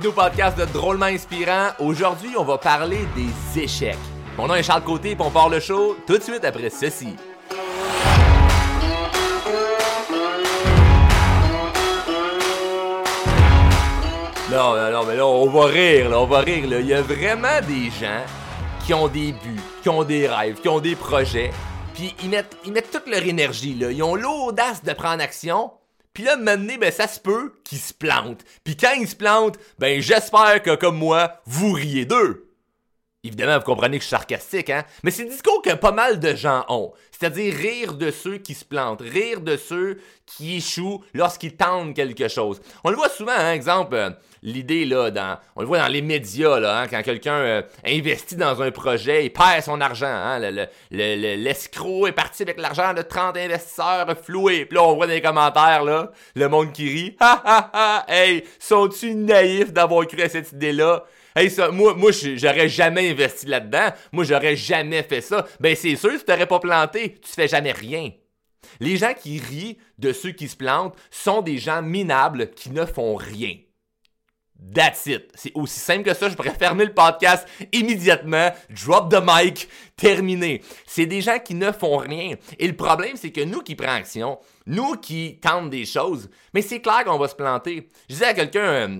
Bienvenue au podcast de Drôlement Inspirant. Aujourd'hui, on va parler des échecs. Mon nom est Charles Côté et on part le show tout de suite après ceci. Non, non, non, mais là, on va rire, là, on va rire, là. Il y a vraiment des gens qui ont des buts, qui ont des rêves, qui ont des projets, puis ils mettent, ils mettent toute leur énergie, là. Ils ont l'audace de prendre action, puis là, maintenant, ben, ça se peut qu'ils se plantent. Puis quand ils se plantent, ben, j'espère que, comme moi, vous riez d'eux. Évidemment, vous comprenez que je suis sarcastique, hein? Mais c'est le discours que pas mal de gens ont. C'est-à-dire rire de ceux qui se plantent, rire de ceux qui échouent lorsqu'ils tentent quelque chose. On le voit souvent, hein? Exemple, euh, l'idée, là, dans, on le voit dans les médias, là, hein? quand quelqu'un euh, investit dans un projet, il perd son argent, hein? L'escroc est parti avec l'argent de 30 investisseurs floués. Puis là, on voit dans les commentaires, là, le monde qui rit. Ha ha ha! Hey, sont-tu naïfs d'avoir cru à cette idée-là? Hey, ça, moi, moi j'aurais jamais investi là-dedans. Moi, j'aurais jamais fait ça. Ben, c'est sûr, tu t'aurais pas planté. Tu fais jamais rien. Les gens qui rient de ceux qui se plantent sont des gens minables qui ne font rien. That's it. C'est aussi simple que ça. Je pourrais fermer le podcast immédiatement. Drop the mic. Terminé. C'est des gens qui ne font rien. Et le problème, c'est que nous qui prenons action, nous qui tentent des choses, mais c'est clair qu'on va se planter. Je disais à quelqu'un, euh,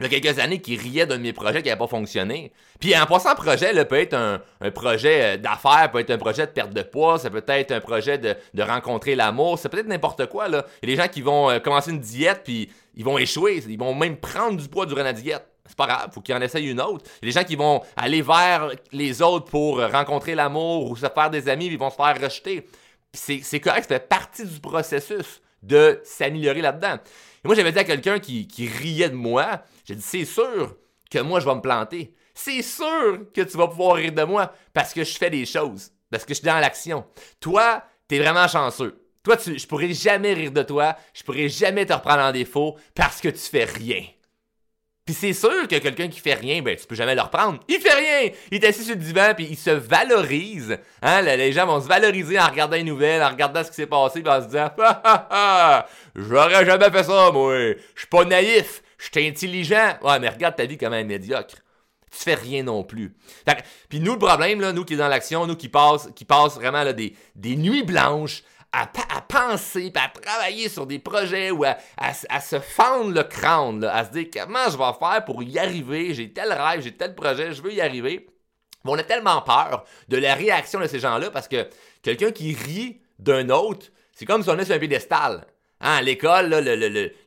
il y a quelques années qui riait d'un de mes projets qui n'avait pas fonctionné. Puis en passant, projet là, peut être un, projet euh, d'affaires, peut être un projet de perte de poids, ça peut être un projet de, rencontrer l'amour, c'est peut-être n'importe quoi. Là. Il gens qui vont euh, commencer une diète, puis ils vont échouer, ils vont même prendre du poids durant la diète. C'est pas grave, faut qu'ils en essayent une autre. Il gens qui vont aller vers les autres pour rencontrer l'amour ou se faire des amis, ils vont se faire rejeter. C'est correct, ça fait partie du processus de s'améliorer là-dedans. Moi, j'avais dit à quelqu'un qui, qui riait de moi, j'ai dit, c'est sûr que moi, je vais me planter. C'est sûr que tu vas pouvoir rire de moi parce que je fais des choses, parce que je suis dans l'action. Toi, t'es vraiment chanceux. Toi, tu, je pourrais jamais rire de toi, je pourrais jamais te reprendre en défaut parce que tu fais rien. Puis c'est sûr que quelqu'un qui fait rien, ben tu peux jamais le reprendre. Il fait rien! Il est assis sur le divan puis il se valorise. Hein? Les gens vont se valoriser en regardant les nouvelles, en regardant ce qui s'est passé, puis en se disant ah, ah, ah, J'aurais jamais fait ça, moi! Je suis pas naïf! Je suis intelligent! Ouais, mais regarde ta vie comme un médiocre. Tu fais rien non plus. Puis nous, le problème, là, nous qui sommes dans l'action, nous qui passons, qui passent vraiment là, des, des nuits blanches à, penser, à travailler sur des projets ou à, se fendre le crâne, à se dire comment je vais faire pour y arriver, j'ai tel rêve, j'ai tel projet, je veux y arriver. On a tellement peur de la réaction de ces gens-là parce que quelqu'un qui rit d'un autre, c'est comme si on est sur un piédestal. Hein, à l'école,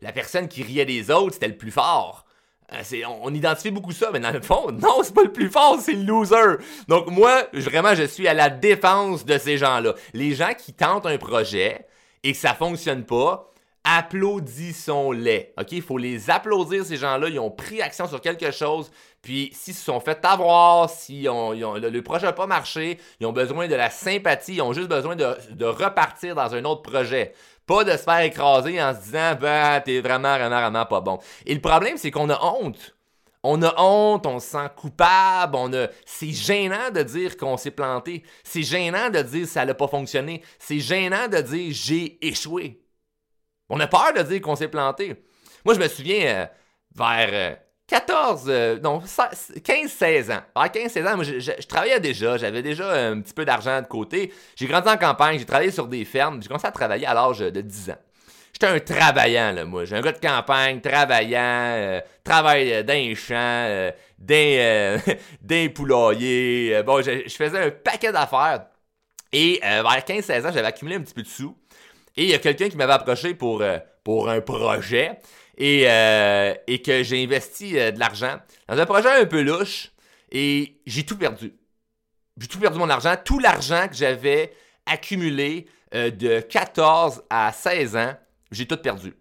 la personne qui riait des autres, c'était le plus fort. Euh, on, identifie beaucoup ça, mais dans le fond, non, c'est pas le plus fort, c'est le loser. Donc moi, vraiment, je suis à la défense de ces gens-là. Les gens qui tentent un projet et que ça fonctionne pas, applaudissons-les. OK? Il faut les applaudir, ces gens-là. Ils ont pris action sur quelque chose. Puis, s'ils se sont fait avoir, si le, projet n'a pas marché, ils ont besoin de la sympathie, ils ont juste besoin de, de repartir dans un autre projet. Pas de se faire écraser en se disant, ben, t'es vraiment, vraiment, vraiment pas bon. Et le problème, c'est qu'on a honte. On a honte, on se sent coupable, on a... c'est gênant de dire qu'on s'est planté. C'est gênant de dire ça n'a pas fonctionné. C'est gênant de dire j'ai échoué. On a peur de dire qu'on s'est planté. Moi, je me souviens, euh, vers euh, 14, euh, non, 15-16 ans. À 15-16 ans, moi, je, travaillais déjà, j'avais déjà un petit peu d'argent de côté. J'ai grandi en campagne, j'ai travaillé sur des fermes, j'ai commencé à travailler à l'âge de 10 ans. J'étais un travaillant, là, moi. J'ai un gars de campagne, travaillant, euh, travaille euh, dans les champs, dans, poulaillers. bon, je, faisais un paquet d'affaires. Et vers 15-16 ans, j'avais accumulé un petit peu de sous. Et il y a quelqu'un qui m'avait approché pour, pour un projet et, euh, et que j'ai investi euh, de l'argent dans un projet un peu louche et j'ai tout perdu. J'ai tout perdu mon argent. Tout l'argent que j'avais accumulé euh, de 14 à 16 ans, j'ai tout perdu.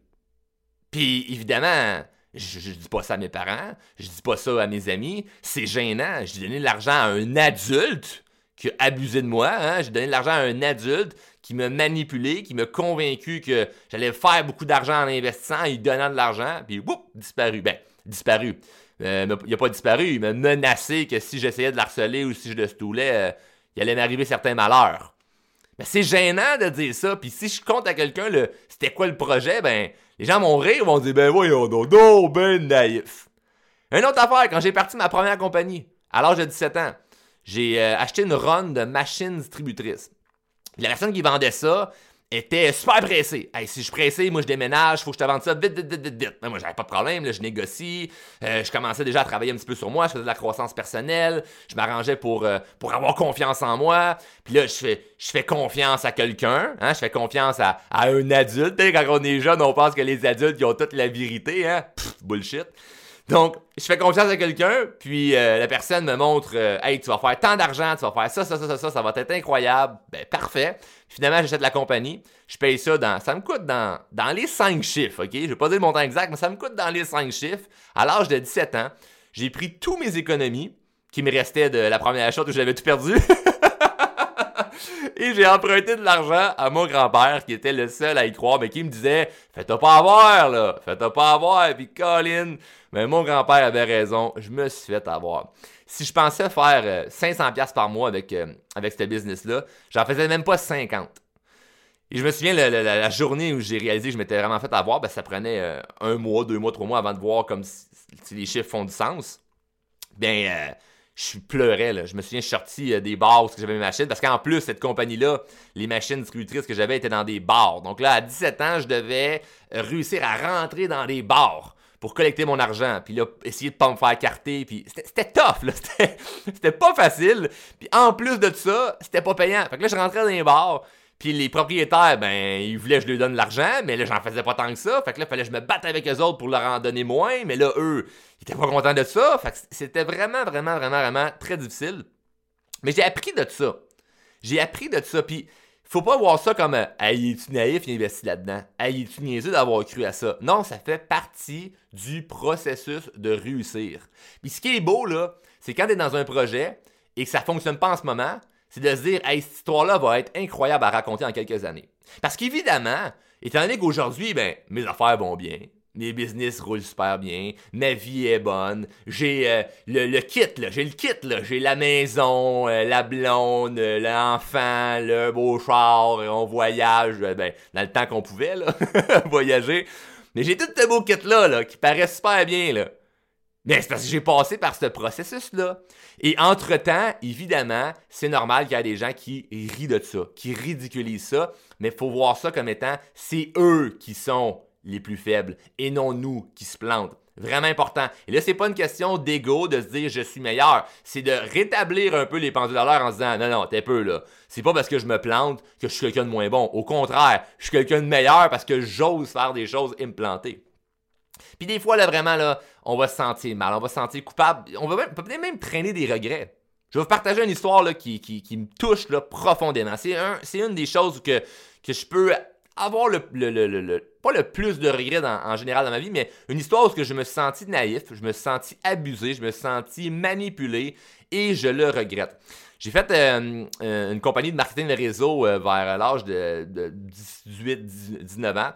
Puis évidemment, je, je, dis pas ça à mes parents, je dis pas ça à mes amis, c'est gênant. J'ai donné de l'argent à un adulte qui a abusé de moi. Hein? J'ai donné de l'argent à un adulte qui m'a manipulé, qui m'a convaincu que j'allais faire beaucoup d'argent en investissant, et donnant de l'argent, puis whoop, disparu. Ben, disparu. Euh, il n'a pas disparu, il m'a menacé que si j'essayais de l'harceler ou si je le stoulais, euh, il allait m'arriver certains malheurs. Mais c'est gênant de dire ça, puis si je compte à quelqu'un le c'était quoi le projet, ben Les gens vont rire, vont dire, ben voyons non, ben naïf. Une autre affaire, quand j'ai parti ma première compagnie, à l'âge de 17 ans, j'ai euh, acheté une run de machines distributrices. La personne qui vendait ça, était super pressé. Hey, si je suis pressé, moi je déménage, faut que je te vende ça vite, vite, vite, vite, vite. moi j'avais pas de problème, là, je négocie, euh, je commençais déjà à travailler un petit peu sur moi, je faisais de la croissance personnelle, je m'arrangeais pour, euh, pour avoir confiance en moi. Puis là, je fais, je fais confiance à quelqu'un, hein, je fais confiance à, à un adulte. quand on est jeune, on pense que les adultes ils ont toute la vérité, hein. bullshit. Donc, je fais confiance à quelqu'un, puis euh, la personne me montre Hey, tu vas faire tant d'argent, tu vas faire ça, ça, ça, ça, ça, ça va être incroyable. Ben, parfait. Finalement, j'achète la compagnie. Je paye ça dans. Ça me coûte dans, dans les 5 chiffres, OK? Je vais pas dire le montant exact, mais ça me coûte dans les 5 chiffres. À l'âge de 17 ans, j'ai pris tous mes économies qui me restaient de la première achat où j'avais tout perdu. Et j'ai emprunté de l'argent à mon grand-père, qui était le seul à y croire, mais qui me disait Fais-toi pas avoir, là Fais-toi pas avoir. Puis Colin, mais mon grand-père avait raison, je me suis fait avoir. Si je pensais faire 500$ euh, par mois avec, euh, avec ce business-là, j'en faisais même pas 50. Et je me souviens, la, journée où j'ai réalisé que je m'étais vraiment fait avoir, ben, ça prenait euh, un mois, deux mois, trois mois avant de voir comme si, les chiffres font du sens. Bien, je pleurais. Là. Je me souviens, je suis sorti des bars où j'avais mes machines. Parce qu'en plus, cette compagnie-là, les machines distributrices que j'avais étaient dans des bars. Donc là, à 17 ans, je devais réussir à rentrer dans des bars pour collecter mon argent, puis là, essayer de pas me faire carter, puis c'était tough, là, c'était pas facile, puis en plus de ça, c'était pas payant. Fait que là, je rentrais dans les bars, puis les propriétaires, ben, ils voulaient que je leur donne l'argent, mais là, j'en faisais pas tant que ça. Fait que là, fallait que je me batte avec eux autres pour leur en donner moins, mais là, eux, ils étaient pas contents de ça. Fait que c'était vraiment, vraiment, vraiment, vraiment très difficile. Mais j'ai appris de ça. J'ai appris de ça, puis faut pas voir ça comme Hey, es-tu naïf, il investit là-dedans? Hey, es-tu niaiseux d'avoir cru à ça? Non, ça fait partie du processus de réussir. Puis ce qui est beau, là, c'est quand tu es dans un projet et que ça fonctionne pas en ce moment, c'est de se dire Hey, cette histoire-là va être incroyable à raconter en quelques années. Parce qu'évidemment, étant donné qu'aujourd'hui, ben, mes affaires vont bien, mes business roulent super bien, ma vie est bonne, j'ai euh, le, kit, là, j'ai le kit, j'ai la maison, euh, la blonde, euh, l'enfant, le beau char, on voyage, ben, dans le temps qu'on pouvait, voyager. Mais j'ai tout ce beau kit-là, là, qui paraît super bien. Mais c'est parce que j'ai passé par ce processus-là. Et entre-temps, évidemment, c'est normal qu'il y ait des gens qui rient de ça, qui ridiculisent ça, mais il faut voir ça comme étant, c'est eux qui sont les plus faibles et non nous qui se plantent. Vraiment important. Et là, c'est pas une question d'ego de se dire je suis meilleur. C'est de rétablir un peu les pendules à l'heure en se disant non, non, t'es peu là. C'est pas parce que je me plante que je suis quelqu'un de moins bon. Au contraire, je suis quelqu'un de meilleur parce que j'ose faire des choses et me planter. Puis des fois, là, vraiment, là, on va se sentir mal, on va se sentir coupable. On va peut-être même traîner des regrets. Je vais vous partager une histoire là, qui, qui, me touche profondément. C'est un, une des choses que, que je peux avoir le, le, pas le plus de regrets en général dans ma vie, mais une histoire où je me suis senti naïf, je me suis senti abusé, je me suis senti manipulé et je le regrette. J'ai fait euh, une compagnie de marketing de réseau euh, vers l'âge de, de 18-19 ans.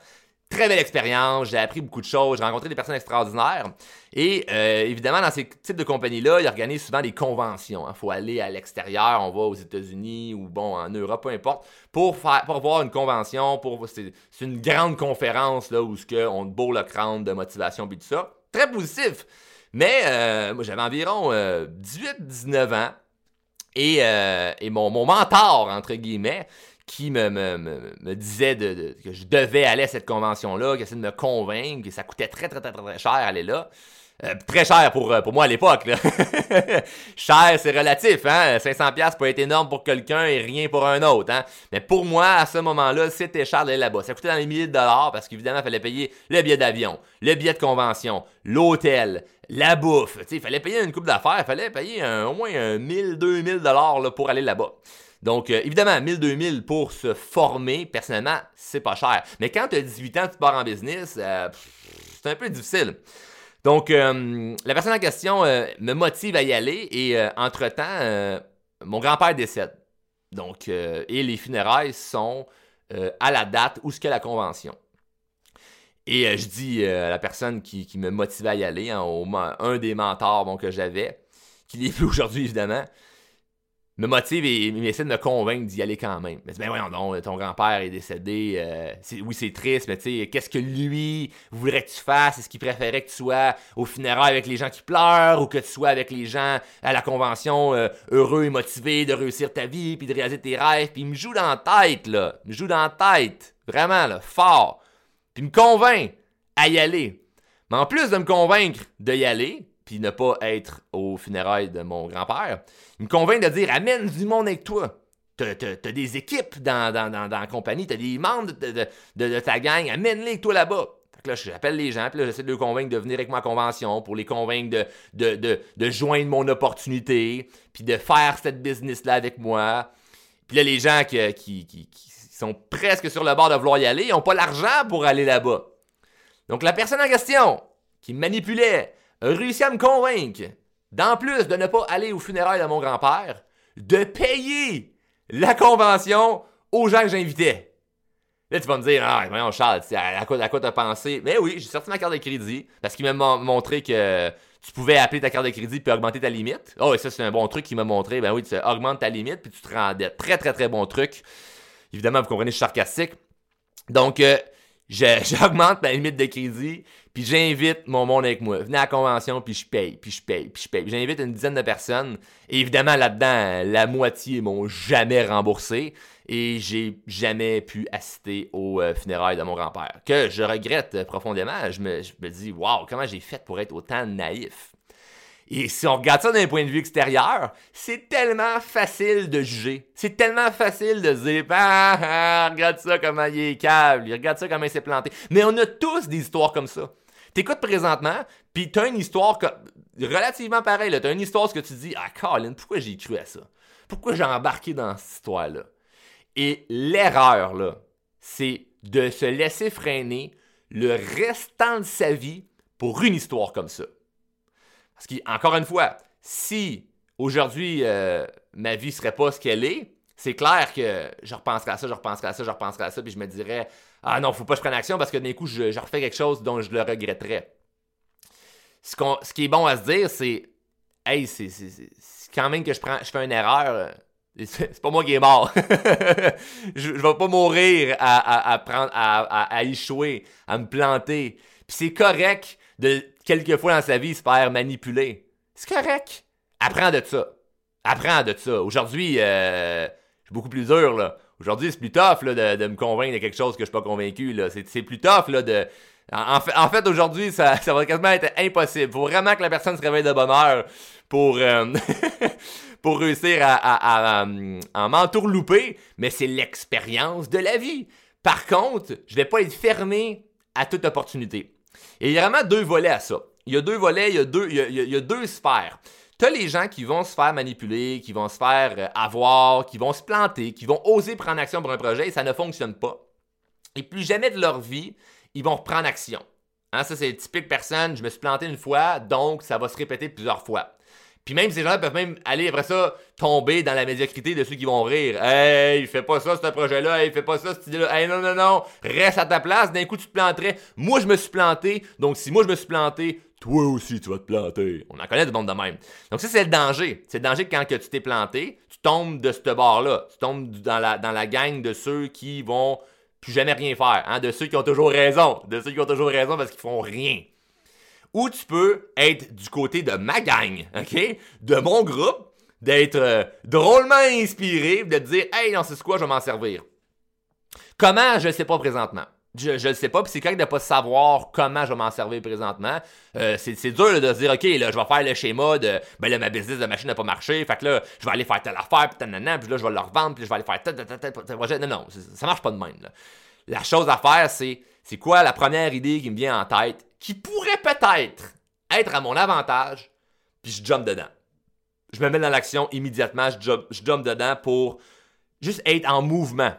Très belle expérience, j'ai appris beaucoup de choses, j'ai rencontré des personnes extraordinaires. Et euh, évidemment, dans ces types de compagnies-là, ils organisent souvent des conventions. Il hein. faut aller à l'extérieur, on va aux États-Unis ou bon, en Europe, peu importe, pour, faire, pour voir une convention. Pour, c'est, une grande conférence là, où on bourre le crâne de motivation et tout ça. Très positif. Mais euh, moi, j'avais environ 18-19 euh, ans. Et, et mon mentor, entre guillemets, qui me, disait que je devais aller à cette convention-là, qui essayait de me convaincre, que ça coûtait très, très, très, très cher aller là. Euh, très cher pour, euh, pour moi à l'époque. cher, c'est relatif. Hein? 500$ peut être énorme pour quelqu'un et rien pour un autre. Hein? Mais pour moi, à ce moment-là, c'était cher d'aller là-bas. Ça coûtait dans les milliers de dollars parce qu'évidemment, il fallait payer le billet d'avion, le billet de convention, l'hôtel, la bouffe. il fallait payer une coupe d'affaires. Il fallait payer au moins 1000, 2000 dollars pour aller là-bas. Donc, euh, évidemment, 1000-2000 pour se former, personnellement, c'est pas cher. Mais quand tu as 18 ans, tu pars en business, euh, c'est un peu difficile. Donc, euh, la personne en question me motive à y aller et entre-temps, mon grand-père décède. Donc, et les funérailles sont à la date où ce qu'est la convention. Et je dis à la personne qui, me motivait à y aller, hein, un des mentors que j'avais, qui n'est plus aujourd'hui évidemment, me motive et il essaie de me convaincre d'y aller quand même. Mais ben voyons donc, ton grand-père est décédé. Euh, oui, c'est triste, mais tu sais, qu'est-ce que lui voudrait que tu fasses? Est-ce qu'il préférait que tu sois au funérailles avec les gens qui pleurent ou que tu sois avec les gens à la convention euh, heureux et motivé de réussir ta vie puis de réaliser tes rêves? Puis il me joue dans la tête, là. Il me joue dans la tête. Vraiment, là, fort. Puis il me convainc à y aller. Mais en plus de me convaincre d'y aller, ne pas être au funérailles de mon grand-père, il me convainc de dire amène du monde avec toi. T'as, des équipes dans, dans, la compagnie, t'as des membres de, ta gang, amène-les avec toi là-bas. Fait que là, j'appelle les gens, puis là, j'essaie de les convaincre de venir avec ma convention pour les convaincre de, de, joindre mon opportunité, puis de faire cette business-là avec moi. Puis là, les gens qui, qui, qui, sont presque sur le bord de vouloir y aller, ils n'ont pas l'argent pour aller là-bas. Donc la personne en question, qui me manipulait, réussi à me convaincre, d'en plus de ne pas aller aux funérailles de mon grand-père, de payer la convention aux gens que j'invitais. Là, tu vas me dire, ah, voyons, Charles, à quoi, t'as pensé? Mais oui, j'ai sorti ma carte de crédit parce qu'il m'a montré que tu pouvais appeler ta carte de crédit puis augmenter ta limite. Oh, et ça, c'est un bon truc qu'il m'a montré. Ben oui, tu augmentes ta limite puis tu te rends Très, très, très bon truc. Évidemment, vous comprenez, je suis sarcastique. Donc, euh, j'augmente ma limite de crédit, puis j'invite mon monde avec moi. Venez à la convention, puis je paye, puis je paye, puis je paye. J'invite une dizaine de personnes. Et évidemment, là-dedans, la moitié m'ont jamais remboursé. Et j'ai jamais pu assister au euh, funérailles de mon grand-père. Que je regrette profondément. Je me, je me dis, waouh, comment j'ai fait pour être autant naïf. Et si on regarde ça d'un point de vue extérieur, c'est tellement facile de juger. C'est tellement facile de dire ah, ah, regarde ça comment il est câble, regarde ça comment il s'est planté. Mais on a tous des histoires comme ça. T'écoutes présentement, puis t'as une histoire relativement pareille. T'as une histoire ce que tu dis Ah, Colin, pourquoi j'ai cru à ça? Pourquoi j'ai embarqué dans cette histoire-là? Et l'erreur, là, c'est de se laisser freiner le restant de sa vie pour une histoire comme ça. Parce qu'encore une fois, si aujourd'hui euh, ma vie serait pas ce qu'elle est, c'est clair que je repenserais à ça, je repenserais à ça, je repenserais à ça, puis je me dirais Ah non, faut pas que je prenne action parce que d'un coup, je, refais quelque chose dont je le regretterais. Ce, ce qui est bon à se dire, c'est Hey, c'est quand même que je, prends, je fais une erreur. C'est pas moi qui est mort. je, je vais pas mourir à, à, prendre, à, à, échouer, à me planter. Puis c'est correct de quelquefois dans sa vie se faire manipuler. C'est correct. Apprends de ça. Apprends de ça. Aujourd'hui, euh, je suis beaucoup plus dur, là. Aujourd'hui, c'est plus tough là, de, me convaincre de quelque chose que je suis pas convaincu. Là. C'est, plus tough là, de. En, fait, aujourd'hui, ça, ça va quasiment être impossible. Faut vraiment que la personne se réveille de bonne heure pour, euh, pour réussir à, à, à m'entourlouper, mais c'est l'expérience de la vie. Par contre, je vais pas être fermé à toute opportunité. Et il y a vraiment deux volets à ça. Il y a deux volets, il y a deux, il y a, deux sphères. Tu as les gens qui vont se faire manipuler, qui vont se faire euh, avoir, qui vont se planter, qui vont oser prendre action pour un projet et ça ne fonctionne pas. Et plus jamais de leur vie, ils vont reprendre action. Hein, ça, c'est typique personne. Je me suis planté une fois, donc ça va se répéter plusieurs fois. Puis même ces gens peuvent même aller après ça tomber dans la médiocrité de ceux qui vont rire. Hey, fais pas ça ce projet-là, hey, fais pas ça cette idée-là. Hey, non, non, non, reste à ta place, d'un coup tu te planterais. Moi je me suis planté, donc si moi je me suis planté, toi aussi tu vas te planter. On en connaît des monde de même. Donc ça c'est le danger. C'est le danger que quand que tu t'es planté, tu tombes de ce bord-là. Tu tombes dans la, dans la gang de ceux qui vont plus jamais rien faire, hein, de ceux qui ont toujours raison, de ceux qui ont toujours raison parce qu'ils font rien. Ou tu peux être du côté de ma gang, OK? De mon groupe, d'être euh, drôlement inspiré, de te dire Hey, non, c'est quoi, je vais m'en servir. Comment, je ne sais pas présentement. Je ne sais pas, puis c'est correct de pas savoir comment je vais m'en servir présentement. Euh, c'est dur de se dire, OK, là, je vais faire le schéma de, ben là, ma business de machine n'a pas marché, fait que là, je vais aller faire telle affaire, puis nanana, puis là, je vais le revendre, puis je vais aller faire tel, tel, tel, tel. Non, non, ça marche pas de même. La chose à faire, c'est, c'est quoi la première idée qui me vient en tête, qui pourrait peut-être être à mon avantage, puis je jump dedans. Je me mets dans l'action immédiatement, je jump, je jump dedans pour juste être en mouvement.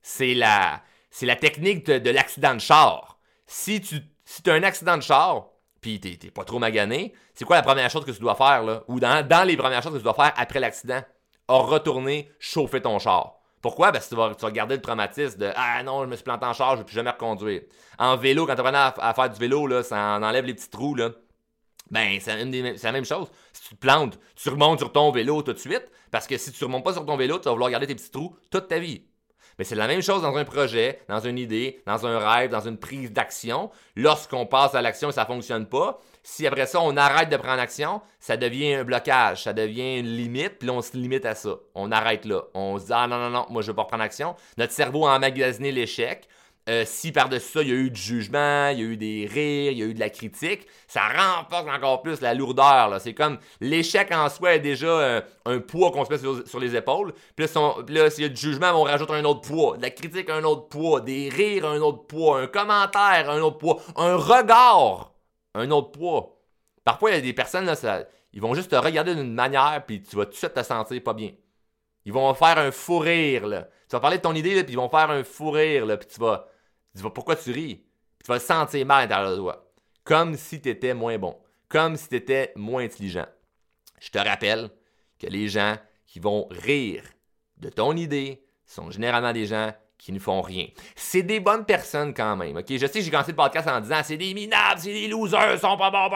C'est la, c'est la technique de, l'accident de char. Si tu as un accident de char, puis t'es, t'es pas trop magané, c'est quoi la première chose que tu dois faire? Ou dans, dans les premières choses que tu dois faire après l'accident? Retourner chauffer ton char. Pourquoi? Parce que tu vas, tu vas garder le traumatisme de Ah non, je me suis planté en charge, je vais plus jamais reconduire. En vélo, quand tu apprends à, faire du vélo, là, ça en enlève les petits trous. Là. Ben, c'est la même chose. Si tu te plantes, tu remontes sur ton vélo tout de suite, parce que si tu ne remontes pas sur ton vélo, tu vas vouloir garder tes petits trous toute ta vie. Mais c'est la même chose dans un projet, dans une idée, dans un rêve, dans une prise d'action. Lorsqu'on passe à l'action et ça ne fonctionne pas, si après ça on arrête de prendre action, ça devient un blocage, ça devient une limite, puis là on se limite à ça. On arrête là. On se dit ah non non non, moi je veux pas prendre action. Notre cerveau a emmagasiné l'échec. Euh, si par-dessus ça, il y a eu du jugement, il y a eu des rires, il y a eu de la critique, ça renforce encore plus la lourdeur. C'est comme l'échec en soi est déjà euh, un, poids qu'on se met sur, les épaules. Puis là, s'il y a du jugement, on rajoute un autre poids. De la critique, un autre poids. Des rires, un autre poids. Un commentaire, un autre poids. Un regard, un autre poids. Parfois, il y a des personnes, là, ils vont juste te regarder d'une manière, puis tu vas tout de suite te sentir pas bien. Ils vont faire un fou rire, là. Tu vas parler de ton idée, puis ils vont faire un fou rire, là, puis tu vas tu vas, pourquoi tu ris? tu vas le sentir mal à l'intérieur de toi. Comme si tu étais moins bon. Comme si tu étais moins intelligent. Je te rappelle que les gens qui vont rire de ton idée sont généralement des gens qui ne font rien. C'est des bonnes personnes quand même. Je sais que j'ai commencé le podcast en disant c'est des minables, c'est des losers, sont pas bons,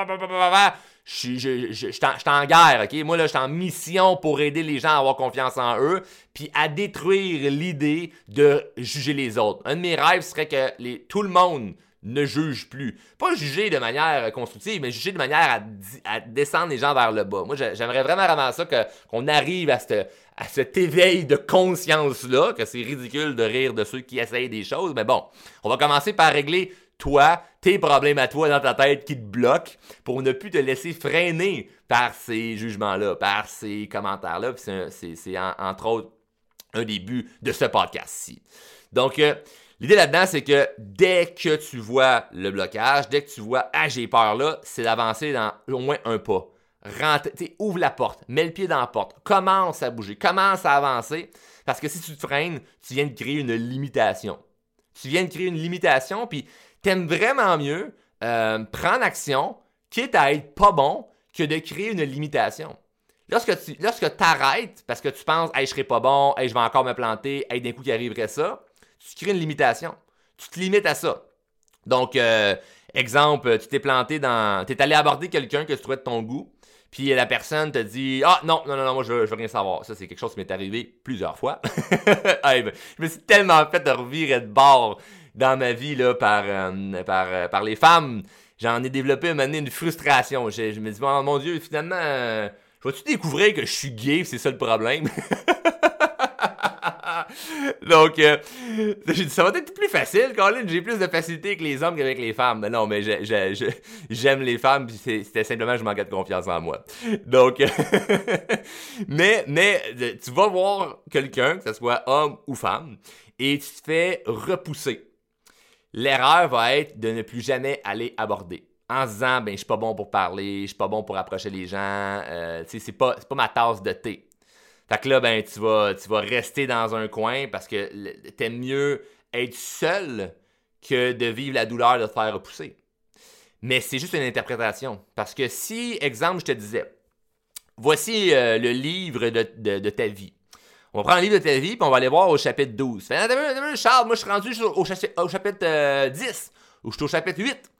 je, je, je, suis en, guerre, OK? Moi, là, je suis en mission pour aider les gens à avoir confiance en eux, puis à détruire l'idée de juger les autres. Un de mes rêves serait que tout le monde ne juge plus. Pas juger de manière constructive, mais juger de manière à, descendre les gens vers le bas. Moi, j'aimerais vraiment vraiment ça qu'on arrive à, à cet éveil de conscience-là, que c'est ridicule de rire de ceux qui essayent des choses, mais bon, on va commencer par régler toi, tes problèmes à toi dans ta tête qui te bloquent pour ne plus te laisser freiner par ces jugements-là, par ces commentaires-là. C'est entre autres un début de ce podcast-ci. Donc, euh, l'idée là-dedans, c'est que dès que tu vois le blocage, dès que tu vois Ah, j'ai peur là, c'est d'avancer dans au moins un pas. Ouvre la porte, mets le pied dans la porte, commence à bouger, commence à avancer. Parce que si tu te freines, tu viens de créer une limitation. Tu viens de créer une limitation, puis t'aimes vraiment mieux euh, prendre action, quitte à être pas bon, que de créer une limitation. Lorsque tu lorsque arrêtes parce que tu penses, hey, je serai pas bon, hey, je vais encore me planter, hey, d'un coup, qui arriverait ça, tu crées une limitation. Tu te limites à ça. Donc, euh, exemple, tu t'es planté dans. Tu es allé aborder quelqu'un que tu trouvais de ton goût, puis la personne te dit Ah non, non, non, non, moi je veux, veux rien savoir. Ça, c'est quelque chose qui m'est arrivé plusieurs fois. Je me suis tellement fait de revirer de bord dans ma vie là, par, euh, par, euh, par les femmes. J'en ai développé un une frustration. Je, me dis, oh, mon Dieu, finalement, euh, je vais-tu découvrir que je suis gay, c'est ça le problème? Donc, j'ai dit, ça va être plus facile, Colin. J'ai plus de facilité avec les hommes qu'avec les femmes. Non, mais j'aime les femmes, puis c'était simplement je manquais de confiance en moi. Donc, mais, mais tu vas voir quelqu'un, que ce soit homme ou femme, et tu te fais repousser l'erreur va être de ne plus jamais aller aborder. En se disant, ben, je suis pas bon pour parler, je suis pas bon pour approcher les gens, euh, c'est pas, pas ma tasse de thé. Fait que là, ben, tu vas, tu vas rester dans un coin parce que t'aimes mieux être seul que de vivre la douleur de te faire repousser. Mais c'est juste une interprétation. Parce que si, exemple, je te disais, voici euh, le livre de ta vie. On va prendre un livre de ta vie, puis on va aller voir au chapitre 12. Fait, Charles, moi je suis rendu au, chapitre 10, euh, ou je suis au chapitre 8.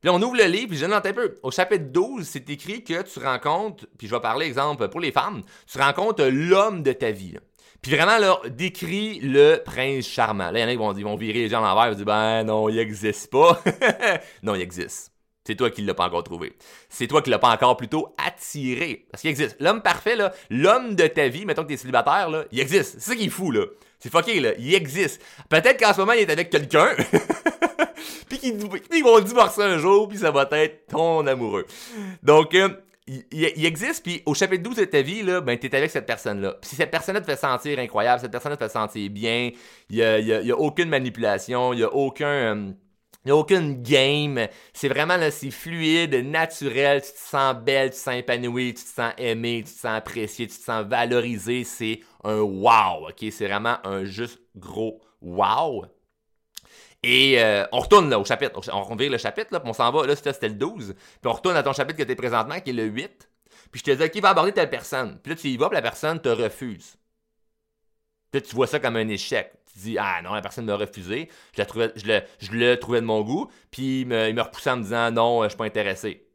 Puis là, on ouvre le livre, puis je note un peu. Au chapitre 12, c'est écrit que tu rencontres, puis je vais parler, exemple, pour les femmes, tu rencontres l'homme de ta vie. Puis vraiment, là, décrit le prince charmant. Là, il y en a qui vont, ils vont virer les gens à l'envers, ils vont dire, ben non, il n'existe pas. non, il existe. C'est toi qui l'as pas encore trouvé. C'est toi qui l'as pas encore plutôt attiré. Parce qu'il existe. L'homme parfait, là, l'homme de ta vie, mettons que t'es célibataire, là, il existe. C'est ça qui est fou, là. C'est fucké, là. Il existe. Peut-être qu'en ce moment, il est avec quelqu'un. puis qu'ils vont divorcer un jour, puis ça va être ton amoureux. Donc, euh, il, existe, puis au chapitre 12 de ta vie, là, ben, t'es avec cette personne-là. Si cette personne-là te fait sentir incroyable, cette personne-là te fait sentir bien, il y a, aucune manipulation, il y a aucun... Euh, il n'y a aucune game. C'est vraiment là, c'est fluide, naturel. Tu te sens belle, tu te sens épanouie, tu te sens aimé, tu te sens apprécié, tu te sens valorisé. C'est un wow, ok? C'est vraiment un juste gros wow. Et euh, on retourne là au chapitre. On revient le chapitre, là, puis on s'en va. Là, c'était le 12. Puis on retourne à ton chapitre que tu es présentement, qui est le 8. Puis je te dis, qui va aborder telle personne? Puis là, tu y vas, puis la personne te refuse. Tu vois ça comme un échec tu dis Ah non, la personne m'a refusé, je, la trouvais, je, de mon goût, puis il me, il en me disant Non, je suis pas intéressé.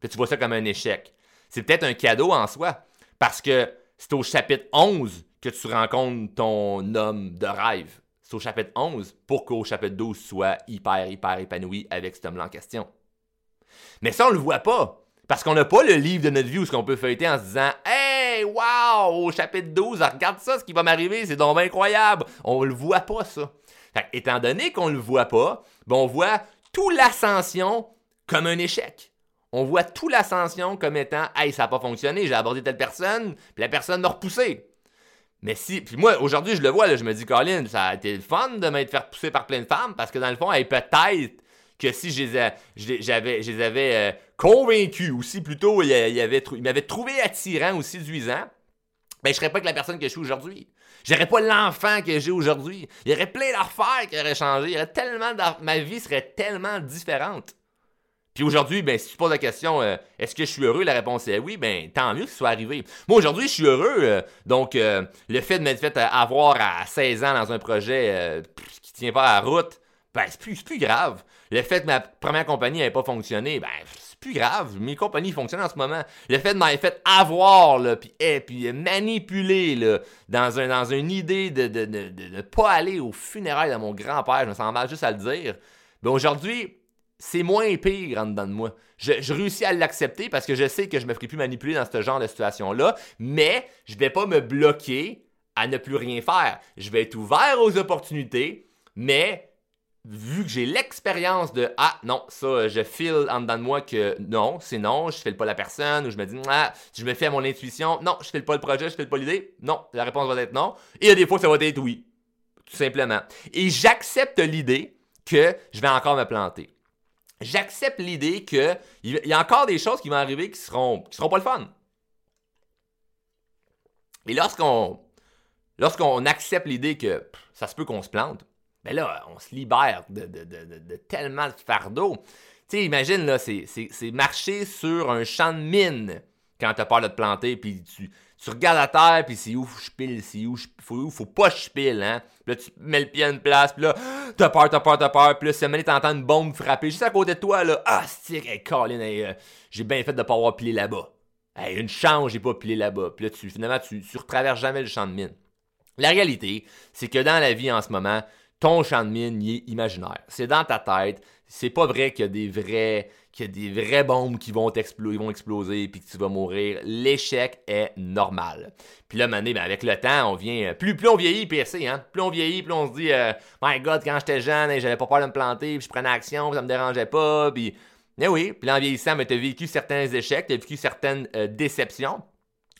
Puis tu vois ça comme un échec. C'est peut-être un cadeau en soi. Parce que c'est au chapitre 11 que tu rencontres ton homme de rêve. C'est au chapitre 11 pour qu'au chapitre 12 tu sois hyper, hyper épanoui avec cet homme-là en question. Mais ça, on le voit pas. Parce qu'on n'a pas le livre de notre vie où ce qu'on peut feuilleter en se disant Hey, wow, au chapitre 12, regarde ça, ce qui va m'arriver, c'est donc incroyable. On le voit pas, ça. étant donné qu'on le voit pas, ben on voit tout l'ascension comme un échec. On voit tout l'ascension comme étant Hey, ça n'a pas fonctionné, j'ai abordé telle personne, puis la personne m'a repoussé. Mais si, puis moi, aujourd'hui, je le vois, je me dis, Colin, ça a été le fun de m'être fait pousser par plein de femmes, parce que dans le fond, peut-être que si je les, je les avais euh, convaincus aussi, plutôt, il, il, avait, il m'avait trouvé attirant ou séduisant, ben, je serais pas que la personne que je suis aujourd'hui. J'aurais pas l'enfant que j'ai aujourd'hui. Il y aurait plein d'affaires qui auraient changé. Il y aurait tellement ma vie serait tellement différente. Puis aujourd'hui, ben, si tu poses la question, euh, est-ce que je suis heureux? La réponse est oui, ben, tant mieux que ce soit arrivé. Moi, aujourd'hui, je suis heureux. Euh, donc, le fait de m'être fait avoir à 16 ans dans un projet qui tient pas la route, ben, c'est plus, grave. Le fait que ma première compagnie n'avait pas fonctionné, ben, c'est plus grave. Mes compagnies fonctionnent en ce moment. Le fait de m'avoir fait avoir, là, puis, eh, puis manipuler, dans, un, une idée de ne pas aller au funérailles de mon grand-père, je me sens mal juste à le dire. Ben, aujourd'hui, c'est moins pire en dedans de moi. Je, réussis à l'accepter parce que je sais que je me ferai plus manipuler dans ce genre de situation-là, mais je vais pas me bloquer à ne plus rien faire. Je vais être ouvert aux opportunités, mais vu que j'ai l'expérience de ah non, ça je file en dedans de moi que non, c'est non, je file pas la personne ou je me dis ah, je me fais à mon intuition, non, je file pas le projet, je file pas l'idée. Non, la réponse va être non. Et des fois ça va être oui. Tout simplement. Et j'accepte l'idée que je vais encore me planter. J'accepte l'idée que il y a encore des choses qui vont arriver qui seront qui seront pas le fun. Et lorsqu'on lorsqu'on accepte l'idée que ça se peut qu'on se plante, ben là, on se libère de, tellement de fardeaux. Tu sais, imagine, là, c'est marcher sur un champ de mine quand t'as peur de te planter, puis tu, regardes la terre, puis c'est où je pile, c'est où, faut, faut pas je pile, hein. Puis là, tu mets le pied à une place, puis là, t'as peur, t'as peur, t'as peur, puis là, si t'entends une bombe frapper juste à côté de toi, là, ah, c'est hey, Colin, euh, j'ai bien fait de pas avoir pilé là-bas. Hey, une chance, j'ai pas pilé là-bas. Puis là, tu, finalement, tu, tu retraverses jamais le champ de mine. La réalité, c'est que dans la vie en ce moment, ton champ de mine est imaginaire. C'est dans ta tête. C'est pas vrai qu'il y a des vrais qu'il y a des vraies bombes qui vont, exploser, vont exploser puis que tu vas mourir. L'échec est normal. Puis là, mané, ben, avec le temps, on vient. Plus, plus on vieillit, PSC, hein. Plus on vieillit, plus on se dit euh, My God, quand j'étais jeune, j'avais pas peur de me planter, puis je prenais action, ça me dérangeait pas. Puis. Eh oui, puis en vieillissant, ben, tu as vécu certains échecs, tu as vécu certaines euh, déceptions.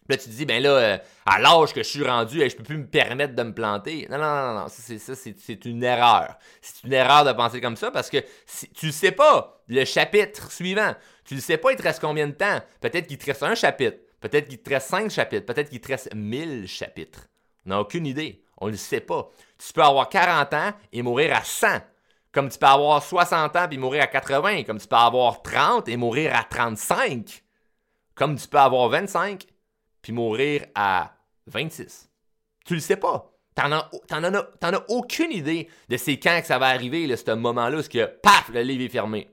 Là, tu te dis, ben là, euh, à l'âge que je suis rendu, je peux plus me permettre de me planter. Non, non, non, non, c'est, ça, c'est, une erreur. C'est une erreur de penser comme ça parce que si, tu ne sais pas le chapitre suivant. Tu ne sais pas, il te reste combien de temps? Peut-être qu'il te reste un chapitre. Peut-être qu'il te reste cinq chapitres. Peut-être qu'il te reste mille chapitres. On n'a aucune idée. On ne le sait pas. Tu peux avoir 40 ans et mourir à 100. Comme tu peux avoir 60 ans et mourir à 80. Comme tu peux avoir 30 et mourir à 35. Comme tu peux avoir 25 puis mourir à 26. Tu le sais pas. T'en as, as, aucune idée de c'est quand que ça va arriver, là, ce moment-là, où que, paf, le livre est fermé.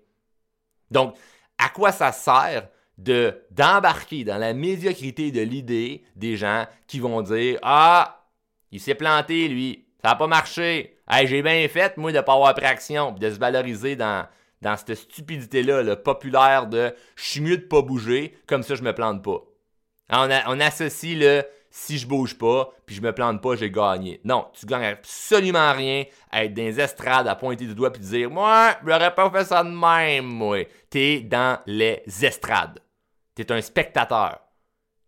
Donc, à quoi ça sert de, d'embarquer dans la médiocrité de l'idée des gens qui vont dire Ah, il s'est planté, lui, ça n'a pas marché. Hey, j'ai bien fait, moi, de ne pas avoir pris action, de se valoriser dans, dans cette stupidité-là, le populaire de je suis mieux de pas bouger, comme ça je me plante pas. Hein, on, associe le si je bouge pas, puis je me plante pas, j'ai gagné. Non, tu gagnes absolument rien à être dans les estrades, à pointer du doigt puis dire Moi, j'aurais pas fait ça de même, moi. T'es dans les estrades. T'es un spectateur.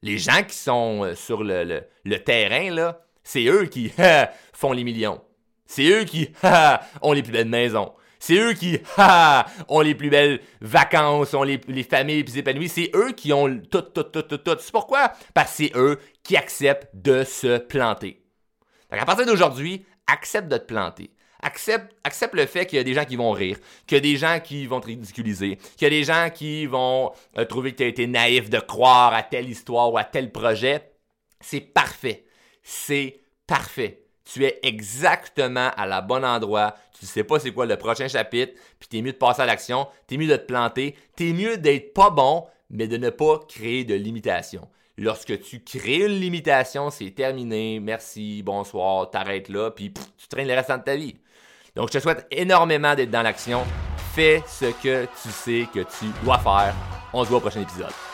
Les gens qui sont euh, sur le, terrain, c'est eux qui font les millions. C'est eux qui ont les plus belles maisons. C'est eux qui ont les plus belles vacances, ont les, familles plus épanouies. C'est eux qui ont tout, tout, tout, tout, tout. C'est pourquoi? Parce que c'est eux qui acceptent de se planter. à partir d'aujourd'hui, accepte de te planter. Accepte, accepte le fait qu'il y a des gens qui vont rire, qu'il y a des gens qui vont te ridiculiser, qu'il y a des gens qui vont euh, trouver que tu as été naïf de croire à telle histoire ou à tel projet. C'est parfait. C'est parfait. Tu es exactement à la bonne endroit tu sais pas c'est quoi le prochain chapitre, puis t'es mieux de passer à l'action, t'es mieux de te planter, t'es mieux d'être pas bon, mais de ne pas créer de limitation. Lorsque tu crées une limitation, c'est terminé, merci, bonsoir, t'arrêtes là, puis tu traînes le restant de ta vie. Donc je te souhaite énormément d'être dans l'action. Fais ce que tu sais que tu dois faire. On se voit au prochain épisode.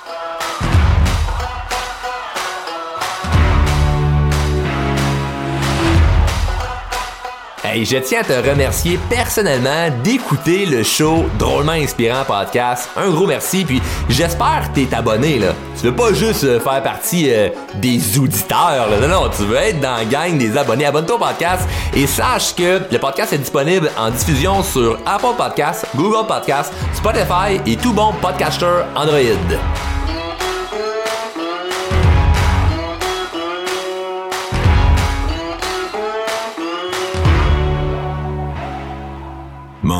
Hey, je tiens à te remercier personnellement d'écouter le show Drôlement Inspirant Podcast. Un gros merci, puis j'espère que t'es abonné, là. Tu veux pas juste euh, faire partie euh, des auditeurs, là. Non, non, tu veux être dans la gang des abonnés. Abonne-toi au podcast et sache que le podcast est disponible en diffusion sur Apple Podcasts, Google Podcasts, Spotify et tout bon podcaster Android.